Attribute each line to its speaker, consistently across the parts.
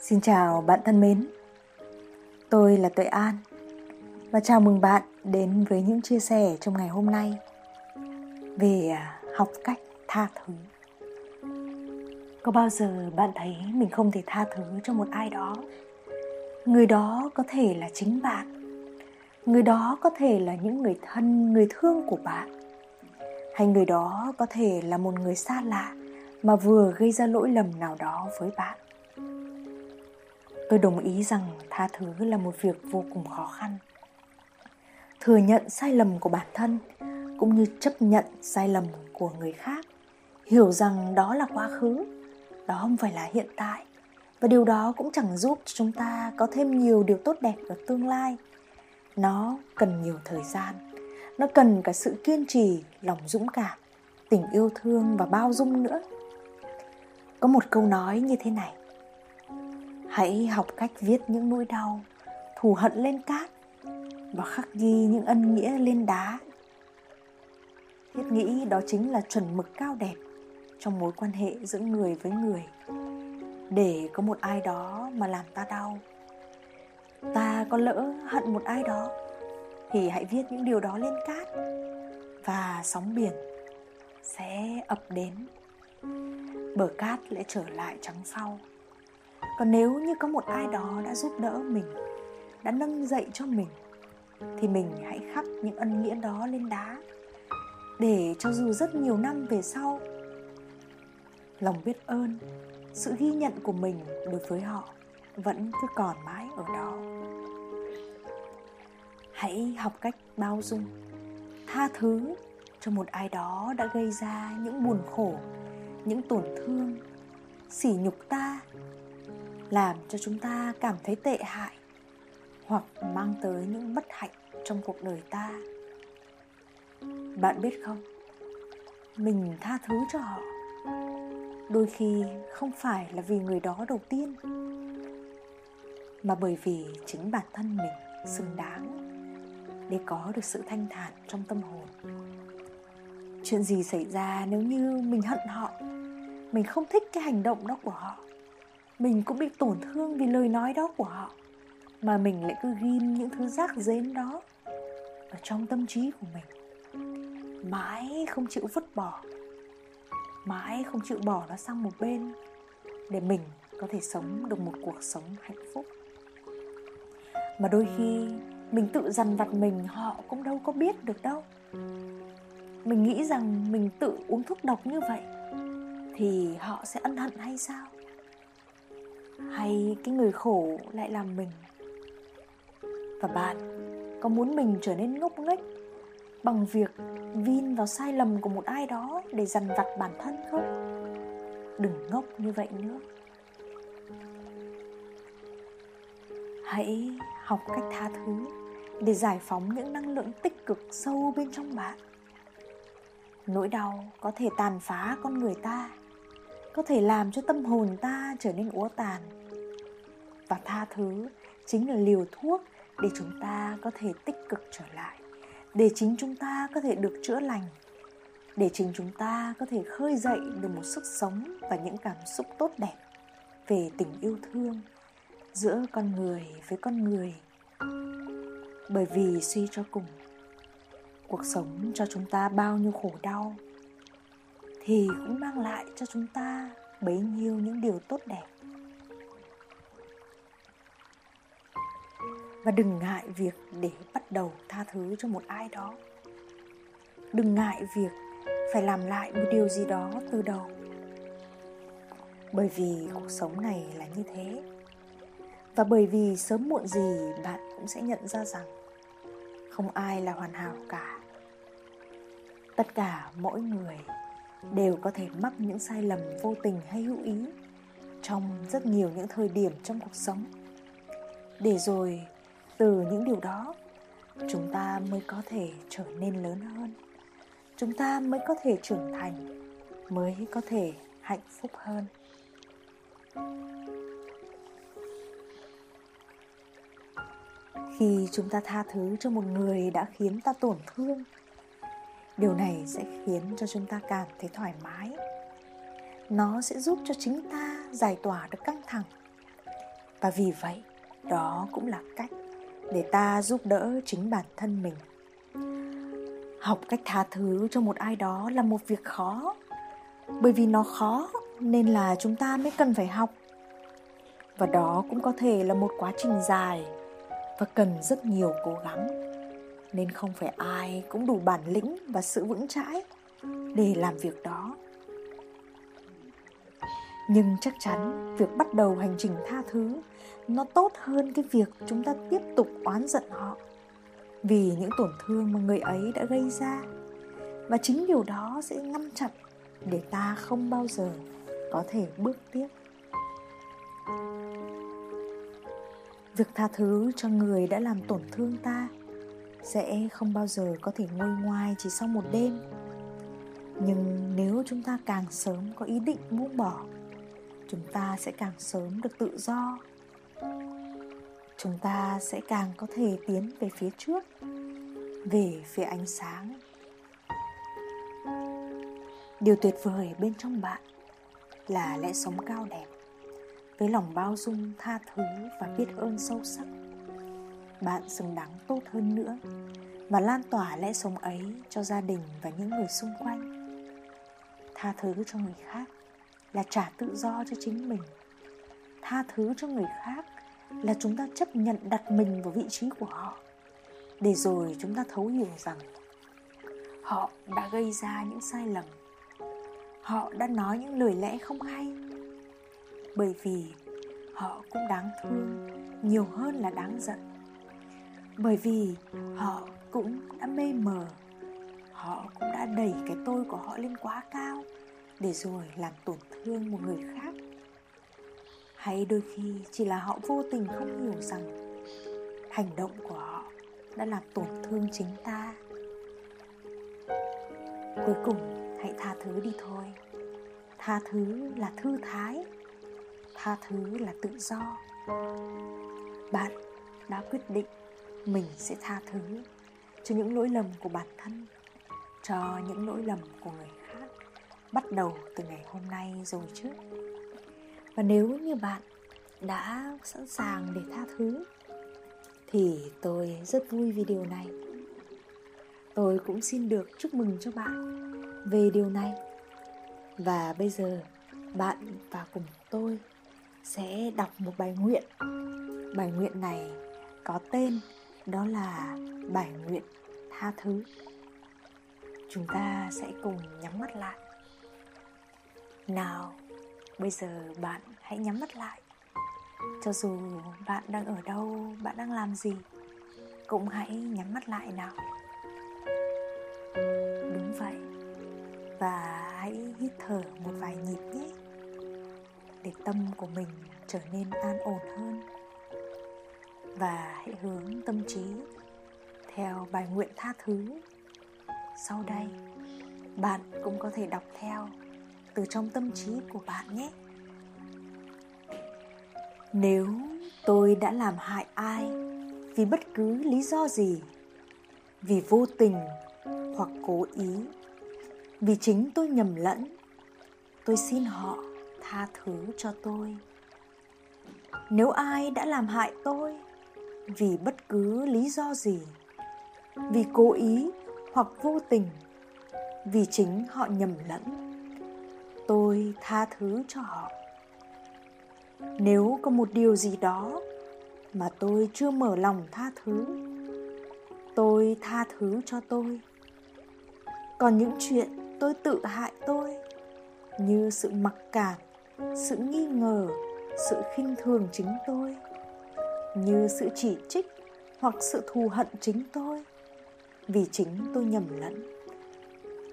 Speaker 1: Xin chào bạn thân mến. Tôi là Tuệ An và chào mừng bạn đến với những chia sẻ trong ngày hôm nay về à, học cách tha thứ. Có bao giờ bạn thấy mình không thể tha thứ cho một ai đó? Người đó có thể là chính bạn. Người đó có thể là những người thân, người thương của bạn. Hay người đó có thể là một người xa lạ mà vừa gây ra lỗi lầm nào đó với bạn tôi đồng ý rằng tha thứ là một việc vô cùng khó khăn. Thừa nhận sai lầm của bản thân, cũng như chấp nhận sai lầm của người khác. Hiểu rằng đó là quá khứ, đó không phải là hiện tại. Và điều đó cũng chẳng giúp cho chúng ta có thêm nhiều điều tốt đẹp ở tương lai. Nó cần nhiều thời gian, nó cần cả sự kiên trì, lòng dũng cảm, tình yêu thương và bao dung nữa. Có một câu nói như thế này hãy học cách viết những nỗi đau, thù hận lên cát và khắc ghi những ân nghĩa lên đá. Thiết nghĩ đó chính là chuẩn mực cao đẹp trong mối quan hệ giữa người với người. Để có một ai đó mà làm ta đau, ta có lỡ hận một ai đó, thì hãy viết những điều đó lên cát và sóng biển sẽ ập đến. Bờ cát lại trở lại trắng sau còn nếu như có một ai đó đã giúp đỡ mình, đã nâng dậy cho mình, thì mình hãy khắc những ân nghĩa đó lên đá. Để cho dù rất nhiều năm về sau, lòng biết ơn, sự ghi nhận của mình đối với họ vẫn cứ còn mãi ở đó. Hãy học cách bao dung, tha thứ cho một ai đó đã gây ra những buồn khổ, những tổn thương, sỉ nhục ta làm cho chúng ta cảm thấy tệ hại hoặc mang tới những bất hạnh trong cuộc đời ta. Bạn biết không? Mình tha thứ cho họ. Đôi khi không phải là vì người đó đầu tiên, mà bởi vì chính bản thân mình xứng đáng để có được sự thanh thản trong tâm hồn. Chuyện gì xảy ra nếu như mình hận họ? Mình không thích cái hành động đó của họ mình cũng bị tổn thương vì lời nói đó của họ, mà mình lại cứ ghim những thứ rác rến đó ở trong tâm trí của mình. Mãi không chịu vứt bỏ, mãi không chịu bỏ nó sang một bên để mình có thể sống được một cuộc sống hạnh phúc. Mà đôi khi mình tự dằn vặt mình, họ cũng đâu có biết được đâu. Mình nghĩ rằng mình tự uống thuốc độc như vậy thì họ sẽ ân hận hay sao? Hay cái người khổ lại làm mình? Và bạn, có muốn mình trở nên ngốc nghếch bằng việc vin vào sai lầm của một ai đó để dằn vặt bản thân không? Đừng ngốc như vậy nữa. Hãy học cách tha thứ để giải phóng những năng lượng tích cực sâu bên trong bạn. Nỗi đau có thể tàn phá con người ta có thể làm cho tâm hồn ta trở nên úa tàn. Và tha thứ chính là liều thuốc để chúng ta có thể tích cực trở lại, để chính chúng ta có thể được chữa lành, để chính chúng ta có thể khơi dậy được một sức sống và những cảm xúc tốt đẹp về tình yêu thương giữa con người với con người. Bởi vì suy cho cùng, cuộc sống cho chúng ta bao nhiêu khổ đau thì cũng mang lại cho chúng ta bấy nhiêu những điều tốt đẹp. Và đừng ngại việc để bắt đầu tha thứ cho một ai đó. Đừng ngại việc phải làm lại một điều gì đó từ đầu. Bởi vì cuộc sống này là như thế. Và bởi vì sớm muộn gì bạn cũng sẽ nhận ra rằng không ai là hoàn hảo cả. Tất cả mỗi người đều có thể mắc những sai lầm vô tình hay hữu ý trong rất nhiều những thời điểm trong cuộc sống. Để rồi, từ những điều đó, chúng ta mới có thể trở nên lớn hơn. Chúng ta mới có thể trưởng thành, mới có thể hạnh phúc hơn. Khi chúng ta tha thứ cho một người đã khiến ta tổn thương điều này sẽ khiến cho chúng ta cảm thấy thoải mái. Nó sẽ giúp cho chính ta giải tỏa được căng thẳng. Và vì vậy, đó cũng là cách để ta giúp đỡ chính bản thân mình. Học cách tha thứ cho một ai đó là một việc khó. Bởi vì nó khó nên là chúng ta mới cần phải học. Và đó cũng có thể là một quá trình dài và cần rất nhiều cố gắng nên không phải ai cũng đủ bản lĩnh và sự vững chãi để làm việc đó. Nhưng chắc chắn việc bắt đầu hành trình tha thứ, nó tốt hơn cái việc chúng ta tiếp tục oán giận họ vì những tổn thương mà người ấy đã gây ra. Và chính điều đó sẽ ngăn chặn để ta không bao giờ có thể bước tiếp. Việc tha thứ cho người đã làm tổn thương ta sẽ không bao giờ có thể ngôi ngoài chỉ sau một đêm. Nhưng nếu chúng ta càng sớm có ý định buông bỏ, chúng ta sẽ càng sớm được tự do. Chúng ta sẽ càng có thể tiến về phía trước, về phía ánh sáng. Điều tuyệt vời bên trong bạn là lẽ sống cao đẹp, với lòng bao dung tha thứ và biết ơn sâu sắc bạn xứng đáng tốt hơn nữa và lan tỏa lẽ sống ấy cho gia đình và những người xung quanh. Tha thứ cho người khác là trả tự do cho chính mình. Tha thứ cho người khác là chúng ta chấp nhận đặt mình vào vị trí của họ. Để rồi chúng ta thấu hiểu rằng họ đã gây ra những sai lầm. Họ đã nói những lời lẽ không hay. Bởi vì họ cũng đáng thương nhiều hơn là đáng giận bởi vì họ cũng đã mê mờ, họ cũng đã đẩy cái tôi của họ lên quá cao để rồi làm tổn thương một người khác. Hay đôi khi chỉ là họ vô tình không hiểu rằng hành động của họ đã làm tổn thương chính ta. Cuối cùng, hãy tha thứ đi thôi. Tha thứ là thư thái, tha thứ là tự do. Bạn đã quyết định mình sẽ tha thứ cho những lỗi lầm của bản thân, cho những lỗi lầm của người khác. Bắt đầu từ ngày hôm nay rồi chứ. Và nếu như bạn đã sẵn sàng để tha thứ, thì tôi rất vui vì điều này. Tôi cũng xin được chúc mừng cho bạn về điều này. Và bây giờ, bạn và cùng tôi sẽ đọc một bài nguyện. Bài nguyện này có tên đó là bài nguyện tha thứ. Chúng ta sẽ cùng nhắm mắt lại. Nào, bây giờ bạn hãy nhắm mắt lại. Cho dù bạn đang ở đâu, bạn đang làm gì, cũng hãy nhắm mắt lại nào. Đúng vậy. Và hãy hít thở một vài nhịp nhé, để tâm của mình trở nên an ổn hơn và hãy hướng tâm trí theo bài nguyện tha thứ. Sau đây, bạn cũng có thể đọc theo từ trong tâm trí của bạn nhé. Nếu tôi đã làm hại ai vì bất cứ lý do gì, vì vô tình hoặc cố ý, vì chính tôi nhầm lẫn, tôi xin họ tha thứ cho tôi. Nếu ai đã làm hại tôi vì bất cứ lý do gì. Vì cố ý hoặc vô tình. Vì chính họ nhầm lẫn. Tôi tha thứ cho họ. Nếu có một điều gì đó mà tôi chưa mở lòng tha thứ, tôi tha thứ cho tôi. Còn những chuyện tôi tự hại tôi, như sự mặc cảm, sự nghi ngờ, sự khinh thường chính tôi như sự chỉ trích hoặc sự thù hận chính tôi. Vì chính tôi nhầm lẫn,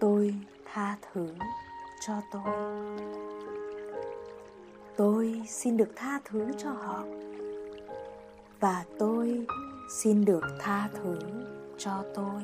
Speaker 1: tôi tha thứ cho tôi. Tôi xin được tha thứ cho họ và tôi xin được tha thứ cho tôi.